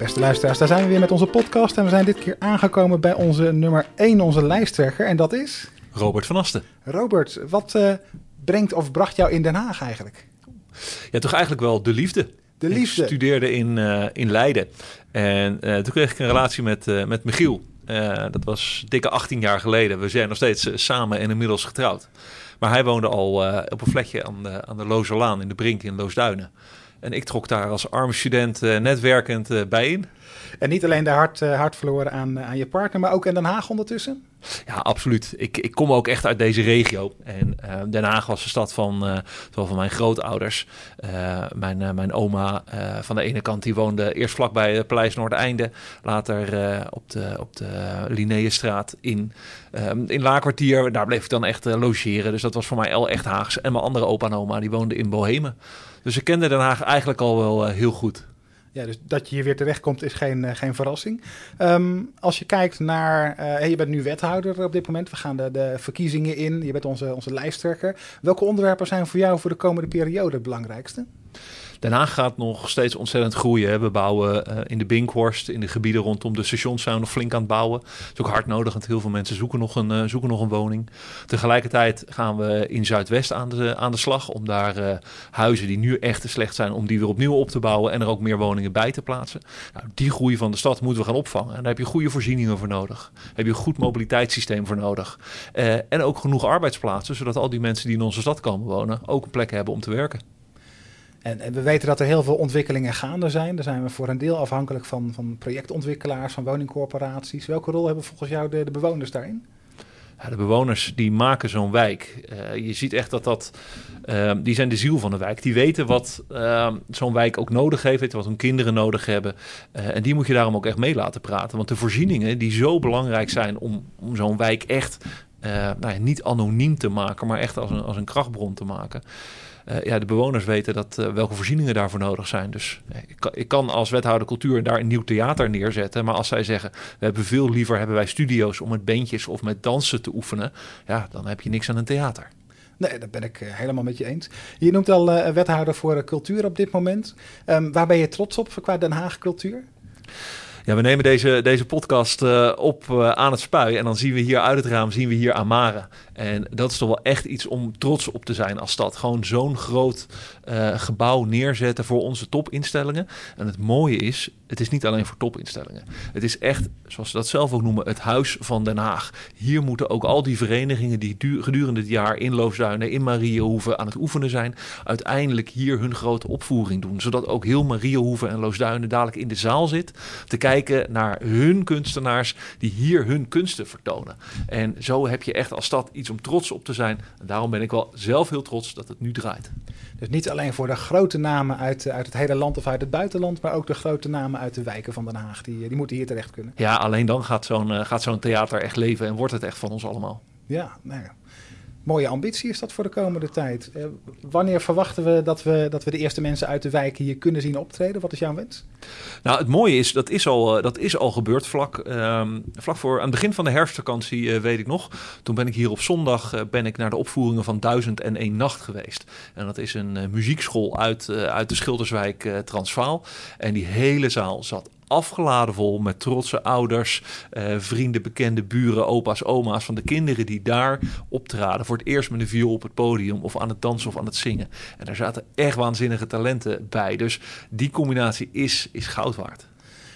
beste luisteraars, daar zijn we weer met onze podcast. En we zijn dit keer aangekomen bij onze nummer 1, onze lijsttrekker. En dat is... Robert van Asten. Robert, wat uh, brengt of bracht jou in Den Haag eigenlijk? Ja, toch eigenlijk wel de liefde. De liefde. Ik studeerde in, uh, in Leiden. En uh, toen kreeg ik een relatie met, met Michiel. dat was dikke 18 jaar geleden. We zijn nog steeds samen en inmiddels getrouwd. Maar hij woonde al op een vlekje aan de, aan de Lozerlaan in de Brink in Loosduinen. En ik trok daar als arme student uh, netwerkend uh, bij in. En niet alleen de hart, uh, hart verloren aan, aan je partner, maar ook in Den Haag ondertussen? Ja, absoluut. Ik, ik kom ook echt uit deze regio. En Den Haag was de stad van, van mijn grootouders. mijn, mijn oma van de ene kant die woonde eerst vlakbij het Paleis Noordeinde. Later op de, op de in, in Laakkwartier. Daar bleef ik dan echt logeren. Dus dat was voor mij al echt Haags. En mijn andere opa en oma die woonden in Bohemen. Dus ik kende Den Haag eigenlijk al wel uh, heel goed. Ja, dus dat je hier weer terechtkomt is geen, uh, geen verrassing. Um, als je kijkt naar, uh, je bent nu wethouder op dit moment. We gaan de, de verkiezingen in. Je bent onze, onze lijsttrekker. Welke onderwerpen zijn voor jou voor de komende periode het belangrijkste? Haag gaat nog steeds ontzettend groeien. We bouwen uh, in de Binkhorst, in de gebieden rondom de stations zijn we nog flink aan het bouwen. Dat is ook hard nodig, want heel veel mensen zoeken nog een, uh, zoeken nog een woning. Tegelijkertijd gaan we in Zuidwest aan de, aan de slag om daar uh, huizen die nu echt te slecht zijn, om die weer opnieuw op te bouwen en er ook meer woningen bij te plaatsen. Nou, die groei van de stad moeten we gaan opvangen. En daar heb je goede voorzieningen voor nodig. Heb je een goed mobiliteitssysteem voor nodig. en ook genoeg arbeidsplaatsen, zodat al die mensen die in onze stad komen wonen ook een plek hebben om te werken. En, we weten dat er heel veel ontwikkelingen gaande zijn. Daar zijn we voor een deel afhankelijk van, van projectontwikkelaars, van woningcorporaties. Welke rol hebben volgens jou de, bewoners daarin? Ja, de bewoners die maken zo'n wijk. Uh, je ziet echt dat dat, uh, die zijn de ziel van de wijk. Die weten wat uh, zo'n wijk ook nodig heeft, weten wat hun kinderen nodig hebben. Eh, en die moet je daarom ook echt mee laten praten. Want de voorzieningen die zo belangrijk zijn om, om zo'n wijk echt nou ja, niet anoniem te maken, maar echt als een, als een krachtbron te maken uh, ja, de bewoners weten dat, uh, welke voorzieningen daarvoor nodig zijn. Dus uh, ik, kan, als wethouder cultuur daar een nieuw theater neerzetten. Maar als zij zeggen, we hebben veel liever hebben wij studio's om met bandjes of met dansen te oefenen. Ja, dan heb je niks aan een theater. Nee, dat ben ik helemaal met je eens. Je noemt al wethouder voor cultuur op dit moment. Um, waar ben je trots op qua Den Haag cultuur? Ja, we nemen deze, deze podcast uh, op uh, aan het spui. En dan zien we hier uit het raam zien we hier Amare. En dat is toch wel echt iets om trots op te zijn als stad. Gewoon zo'n groot uh, gebouw neerzetten voor onze topinstellingen. En het mooie is, het is niet alleen voor topinstellingen. Het is echt, zoals ze dat zelf ook noemen, het huis van Den Haag. Hier moeten ook al die verenigingen die gedurende het jaar in Loosduinen, in Mariehoeven aan het oefenen zijn, uiteindelijk hier hun grote opvoering doen. Zodat ook heel Mariehoeven en Loosduinen dadelijk in de zaal zit te kijken naar hun kunstenaars die hier hun kunsten vertonen. En zo heb je echt als stad iets om trots op te zijn. En daarom ben ik wel zelf heel trots dat het nu draait. Dus niet alleen voor de grote namen uit, uit het hele land of uit het buitenland, maar ook de grote namen uit de wijken van Den Haag. Die, die moeten hier terecht kunnen. Ja, alleen dan gaat zo'n uh, gaat zo'n theater echt leven en wordt het echt van ons allemaal. Ja, nou ja. Mooie ambitie is dat voor de komende tijd. Uh, wanneer verwachten we dat, we dat we de eerste mensen uit de wijken hier kunnen zien optreden? Wat is jouw wens? Nou, het mooie is, dat is al, dat is al gebeurd vlak, um, vlak voor aan het begin van de herfstvakantie, uh, weet ik nog. Toen ben ik hier op zondag ben ik naar de opvoeringen van Duizend en één Nacht geweest. En dat is een muziekschool uit, uit de Schilderswijk Transvaal. En die hele zaal zat afgeladen vol met trotse ouders, eh, vrienden, bekende buren, opa's, oma's van de kinderen die daar optraden. Voor het eerst met een viool op het podium of aan het dansen of aan het zingen. En daar zaten echt waanzinnige talenten bij. Dus die combinatie is, is goud waard.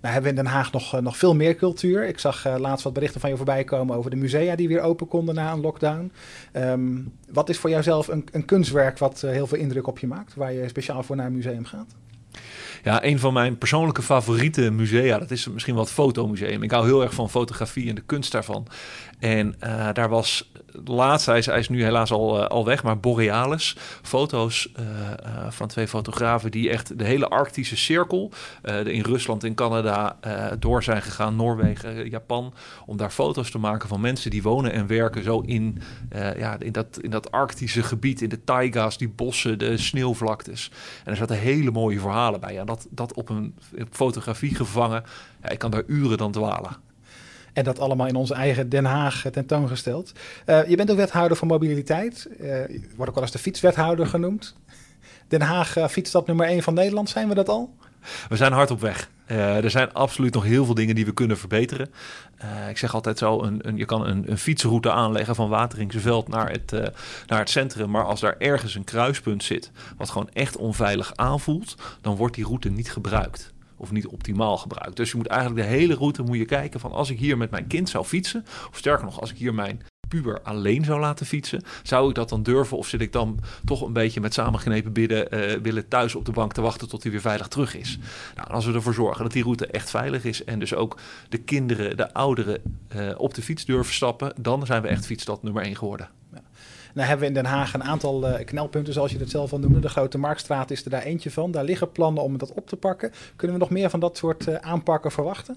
Nou hebben we in Den Haag nog, uh, nog veel meer cultuur. Ik zag uh, laatst wat berichten van je voorbij komen over de musea die weer open konden na een lockdown. Um, wat is voor jouzelf een, een kunstwerk wat heel veel indruk op je maakt, waar je speciaal voor naar een museum gaat? Ja, een van mijn persoonlijke favoriete musea, dat is misschien wel het fotomuseum. Ik hou heel erg van fotografie en de kunst daarvan. En uh, daar was laatst, hij is, hij is nu helaas al, uh, al weg, maar Borealis. Foto's uh, van twee fotografen die echt de hele Arctische cirkel, in Rusland, in Canada, door zijn gegaan, Noorwegen, Japan, om daar foto's te maken van mensen die wonen en werken zo in, ja, in, dat, in dat Arctische gebied, in de taiga's, die bossen, de sneeuwvlaktes. En er zaten hele mooie verhalen bij. Ja, dat, dat op een fotografie gevangen, ja, ik kan daar uren dan dwalen. En dat allemaal in onze eigen Den Haag tentoongesteld. Uh, je bent ook wethouder van mobiliteit. Uh, wordt ook wel eens de fietswethouder genoemd. Den Haag uh, fietsstad nummer 1 van Nederland, zijn we dat al? We zijn hard op weg. Uh, er zijn absoluut nog heel veel dingen die we kunnen verbeteren. Uh, ik zeg altijd zo, een, een, je kan een, een, fietsroute aanleggen van Wateringsveld naar het, uh, naar het centrum. Maar als daar ergens een kruispunt zit, wat gewoon echt onveilig aanvoelt, dan wordt die route niet gebruikt of niet optimaal gebruikt. Dus je moet eigenlijk de hele route moet je kijken van als ik hier met mijn kind zou fietsen, of sterker nog, als ik hier mijn puber alleen zou laten fietsen, zou ik dat dan durven of zit ik dan toch een beetje met samengeknepen bidden uh, willen thuis op de bank te wachten tot hij weer veilig terug is? Nou, als we ervoor zorgen dat die route echt veilig is en dus ook de kinderen, de ouderen uh, op de fiets durven stappen, dan zijn we echt fietsstad nummer 1 geworden. Nou hebben we in Den Haag een aantal uh, knelpunten, zoals je het zelf al noemde. De Grote Marktstraat is er daar eentje van. Daar liggen plannen om dat op te pakken. Kunnen we nog meer van dat soort aanpakken verwachten?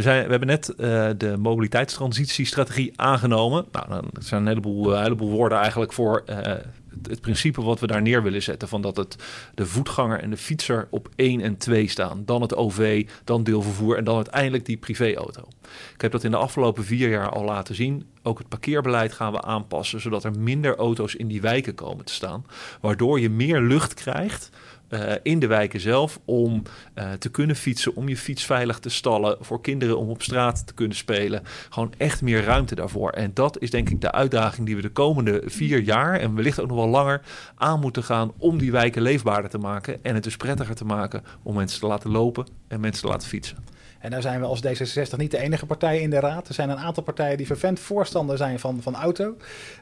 We, zijn, we hebben net uh, de mobiliteitstransitiestrategie aangenomen. Nou, dan zijn een heleboel, uh, heleboel woorden eigenlijk voor het, het, principe wat we daar neer willen zetten. Van dat het de voetganger en de fietser op 1 en 2 staan. Dan het OV, dan deelvervoer en dan uiteindelijk die privéauto. Ik heb dat in de afgelopen vier jaar al laten zien. Ook het parkeerbeleid gaan we aanpassen, zodat er minder auto's in die wijken komen te staan. Waardoor je meer lucht krijgt uh, in de wijken zelf om uh, te kunnen fietsen, om je fiets veilig te stallen, voor kinderen om op straat te kunnen spelen. Gewoon echt meer ruimte daarvoor. En dat is denk ik de uitdaging die we de komende vier jaar en wellicht ook nog wel langer aan moeten gaan om die wijken leefbaarder te maken en het dus prettiger te maken om mensen te laten lopen en mensen te laten fietsen. En daar zijn we als D66 niet de enige partij in de raad. Er zijn een aantal partijen die vervent voorstander zijn van, van auto.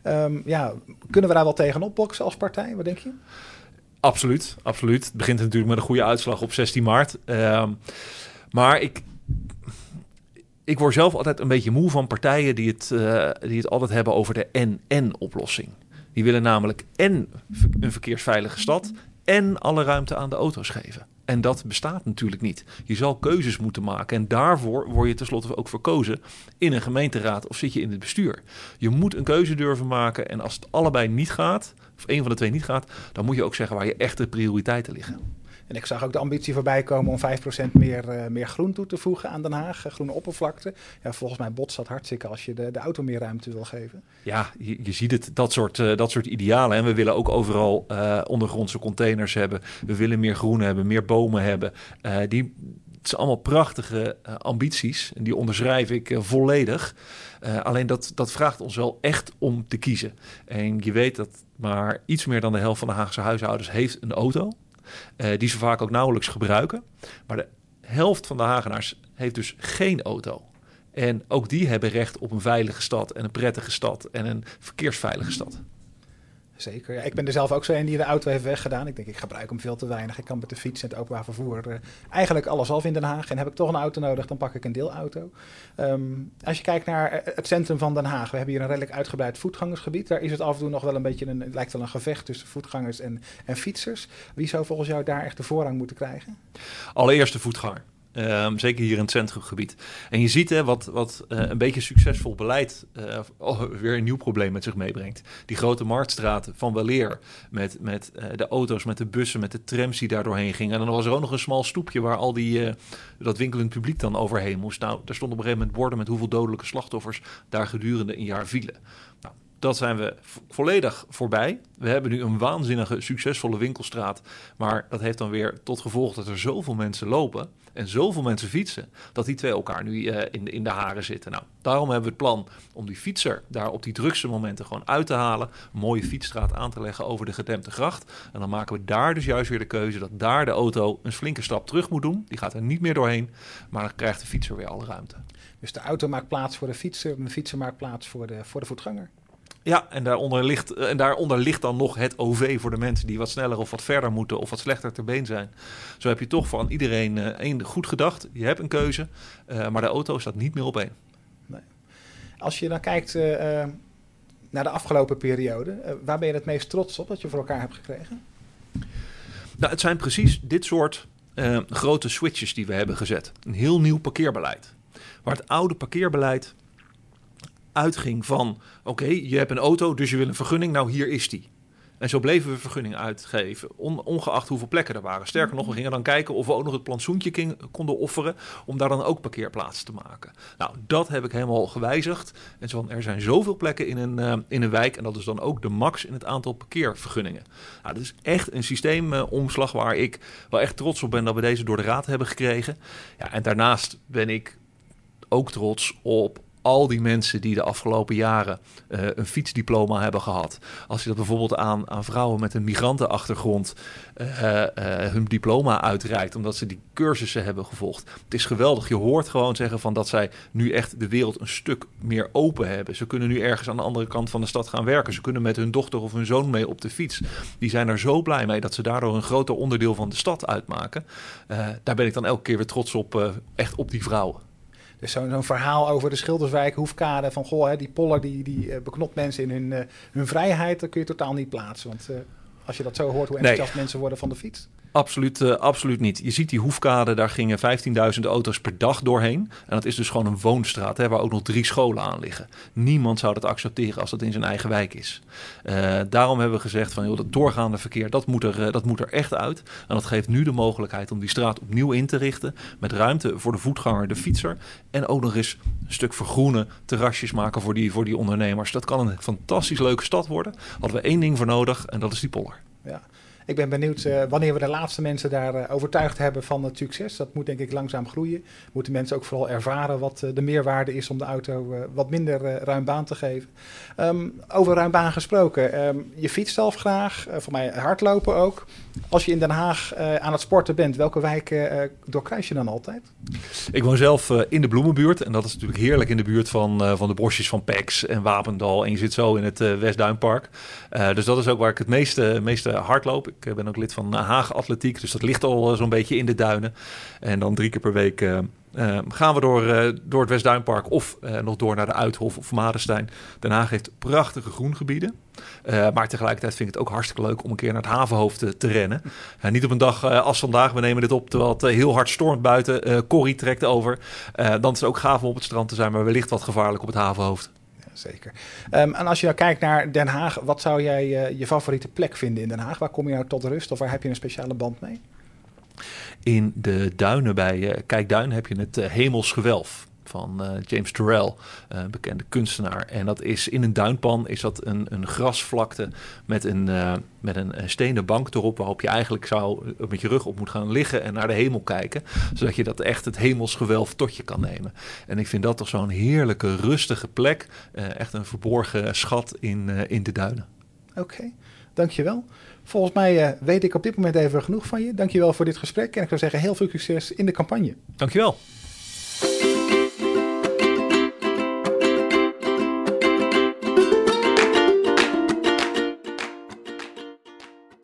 Um, ja, kunnen we daar wel tegenop boksen als partij? Wat denk je? Absoluut, absoluut. Het begint natuurlijk met een goede uitslag op 16 maart. Uh, maar ik, ik word zelf altijd een beetje moe van partijen die het, uh, die het altijd hebben over de en-en-oplossing. Die willen namelijk en een verkeersveilige stad en alle ruimte aan de auto's geven. En dat bestaat natuurlijk niet. Je zal keuzes moeten maken. En daarvoor word je tenslotte ook verkozen in een gemeenteraad of zit je in het bestuur. Je moet een keuze durven maken. En als het allebei niet gaat, of een van de twee niet gaat, dan moet je ook zeggen waar je echte prioriteiten liggen. En ik zag ook de ambitie voorbij komen om 5% meer, uh, meer groen toe te voegen aan Den Haag. Uh, groene oppervlakte. Ja, volgens mij botst dat hartstikke als je de, de auto meer ruimte wil geven. Ja, je, je ziet het, dat soort, uh, dat soort idealen. En we willen ook overal ondergrondse containers hebben. We willen meer groen hebben, meer bomen hebben. die, het zijn allemaal prachtige ambities. En die onderschrijf ik volledig. alleen dat, dat vraagt ons wel echt om te kiezen. En je weet dat maar iets meer dan de helft van de Haagse huishoudens heeft een auto. Uh, die ze vaak ook nauwelijks gebruiken. Maar de helft van de Hagenaars heeft dus geen auto. En ook die hebben recht op een veilige stad en een prettige stad en een verkeersveilige stad. Zeker. Ja, ik ben er zelf ook zo een die de auto heeft weggedaan. Ik denk, ik gebruik hem veel te weinig. Ik kan met de fiets en het openbaar vervoer uh, eigenlijk alles af in Den Haag. En heb ik toch een auto nodig, dan pak ik een deelauto. Um, als je kijkt naar het centrum van Den Haag. We hebben hier een redelijk uitgebreid voetgangersgebied. Daar is het af en toe nog wel een beetje een, het lijkt wel een gevecht tussen voetgangers en, en fietsers. Wie zou volgens jou daar echt de voorrang moeten krijgen? Allereerst de voetganger. Um, zeker hier in het centrumgebied. En je ziet hè, wat, wat uh, een beetje succesvol beleid uh, oh, weer een nieuw probleem met zich meebrengt. Die grote marktstraten van Weleer met, met uh, de auto's, met de bussen, met de trams die daar doorheen gingen. En dan was er ook nog een smal stoepje waar al die, dat winkelend publiek dan overheen moest. Nou, daar stond op een gegeven moment borden met hoeveel dodelijke slachtoffers daar gedurende een jaar vielen. Nou, dat zijn we volledig voorbij. We hebben nu een waanzinnige, succesvolle winkelstraat. Maar dat heeft dan weer tot gevolg dat er zoveel mensen lopen en zoveel mensen fietsen, dat die twee elkaar nu uh, in, de, in de haren zitten. Nou, daarom hebben we het plan om die fietser daar op die drukste momenten gewoon uit te halen. Mooie fietsstraat aan te leggen over de gedempte gracht. En dan maken we daar dus juist weer de keuze dat daar de auto een flinke stap terug moet doen. Die gaat er niet meer doorheen, maar dan krijgt de fietser weer alle ruimte. Dus de auto maakt plaats voor de fietser de fietser maakt plaats voor de, voor de voetganger. Ja, en daaronder, ligt, en daaronder ligt dan nog het OV voor de mensen die wat sneller of wat verder moeten of wat slechter ter been zijn. Zo heb je toch van iedereen uh, één goed gedacht. Je hebt een keuze, uh, maar de auto staat niet meer op één. Nee. Als je dan kijkt uh, naar de afgelopen periode, waar ben je het meest trots op dat je voor elkaar hebt gekregen? Nou, het zijn precies dit soort grote switches die we hebben gezet. Een heel nieuw parkeerbeleid. Waar het oude parkeerbeleid uitging van: oké, je hebt een auto, dus je wil een vergunning, nou hier is die. En zo bleven we vergunningen uitgeven, ongeacht hoeveel plekken er waren. Sterker nog, we gingen dan kijken of we ook nog het plantsoentje konden offeren om daar dan ook parkeerplaatsen te maken. Nou, dat heb ik helemaal gewijzigd. En zo, er zijn zoveel plekken in een, uh, in een wijk en dat is dan ook de max in het aantal parkeervergunningen. Nou, dat is echt een systeemomslag waar ik wel echt trots op ben dat we deze door de raad hebben gekregen. Ja, en daarnaast ben ik ook trots op al die mensen die de afgelopen jaren uh, een fietsdiploma hebben gehad. Als je dat bijvoorbeeld aan, aan vrouwen met een migrantenachtergrond uh, uh, hun diploma uitreikt, omdat ze die cursussen hebben gevolgd. Het is geweldig. Je hoort gewoon zeggen van dat zij nu echt de wereld een stuk meer open hebben. Ze kunnen nu ergens aan de andere kant van de stad gaan werken. Ze kunnen met hun dochter of hun zoon mee op de fiets. Die zijn er zo blij mee dat ze daardoor een groter onderdeel van de stad uitmaken. daar ben ik dan elke keer weer trots op, echt op die vrouwen. Dus zo'n verhaal over de Schilderswijk, Hoefkade, van goh, hè, die poller die, die uh, beknopt mensen in hun, uh, hun vrijheid, dat kun je totaal niet plaatsen. Want uh, als je dat zo hoort, hoe enthousiast nee. mensen worden van de fiets. Absoluut, uh, absoluut niet. Je ziet die hoefkade, daar gingen 15.000 auto's per dag doorheen. En dat is dus gewoon een woonstraat hè, waar ook nog drie scholen aan liggen. Niemand zou dat accepteren als dat in zijn eigen wijk is. Uh, daarom hebben we gezegd van joh, dat doorgaande verkeer, dat moet, er, uh, dat moet er echt uit. En dat geeft nu de mogelijkheid om die straat opnieuw in te richten. Met ruimte voor de voetganger, de fietser. En ook nog eens een stuk vergroenen, terrasjes maken voor die, voor die ondernemers. Dat kan een fantastisch leuke stad worden. Hadden we één ding voor nodig en dat is die poller. Ja. Ik ben benieuwd uh, wanneer we de laatste mensen daar uh, overtuigd hebben van het succes. Dat moet denk ik langzaam groeien. Moeten mensen ook vooral ervaren wat uh, de meerwaarde is om de auto wat minder ruim baan te geven. Um, over ruim baan gesproken. Um, je fietst zelf graag, voor mij hardlopen ook. Als je in Den Haag aan het sporten bent, welke wijken doorkruis je dan altijd? Ik woon zelf in de Bloemenbuurt. En dat is natuurlijk heerlijk in de buurt van, van de bosjes van Pex en Wapendal. En je zit zo in het Westduinpark. dus dat is ook waar ik het meeste, meeste hardloop. Ik ben ook lid van Haag Atletiek, dus dat ligt al zo'n beetje in de duinen. En dan drie keer per week uh, gaan we door, uh, door het Westduinpark of nog door naar de Uithof of Madenstein. Den Haag heeft prachtige groengebieden. maar tegelijkertijd vind ik het ook hartstikke leuk om een keer naar het havenhoofd te, rennen. niet op een dag als vandaag, we nemen dit op terwijl het heel hard stormt buiten. Corrie trekt over. dan is het ook gaaf om op het strand te zijn, maar wellicht wat gevaarlijk op het havenhoofd zeker. Um, en als je nou kijkt naar Den Haag, wat zou jij je favoriete plek vinden in Den Haag? Waar kom je nou tot rust of waar heb je een speciale band mee? In de duinen bij uh, Kijkduin heb je het uh, Hemelsgewelf van uh, James Turrell, uh, bekende kunstenaar. En dat is in een duinpan is dat een, een grasvlakte met een, uh, met een, stenen bank erop, waarop je eigenlijk zou met je rug op moet gaan liggen en naar de hemel kijken, zodat je dat echt het hemelsgewelf tot je kan nemen. En ik vind dat toch zo'n heerlijke, rustige plek, echt een verborgen schat in, in de duinen. Oké, dankjewel. Volgens mij weet ik op dit moment even genoeg van je. Dankjewel voor dit gesprek en ik zou zeggen heel veel succes in de campagne. Dankjewel.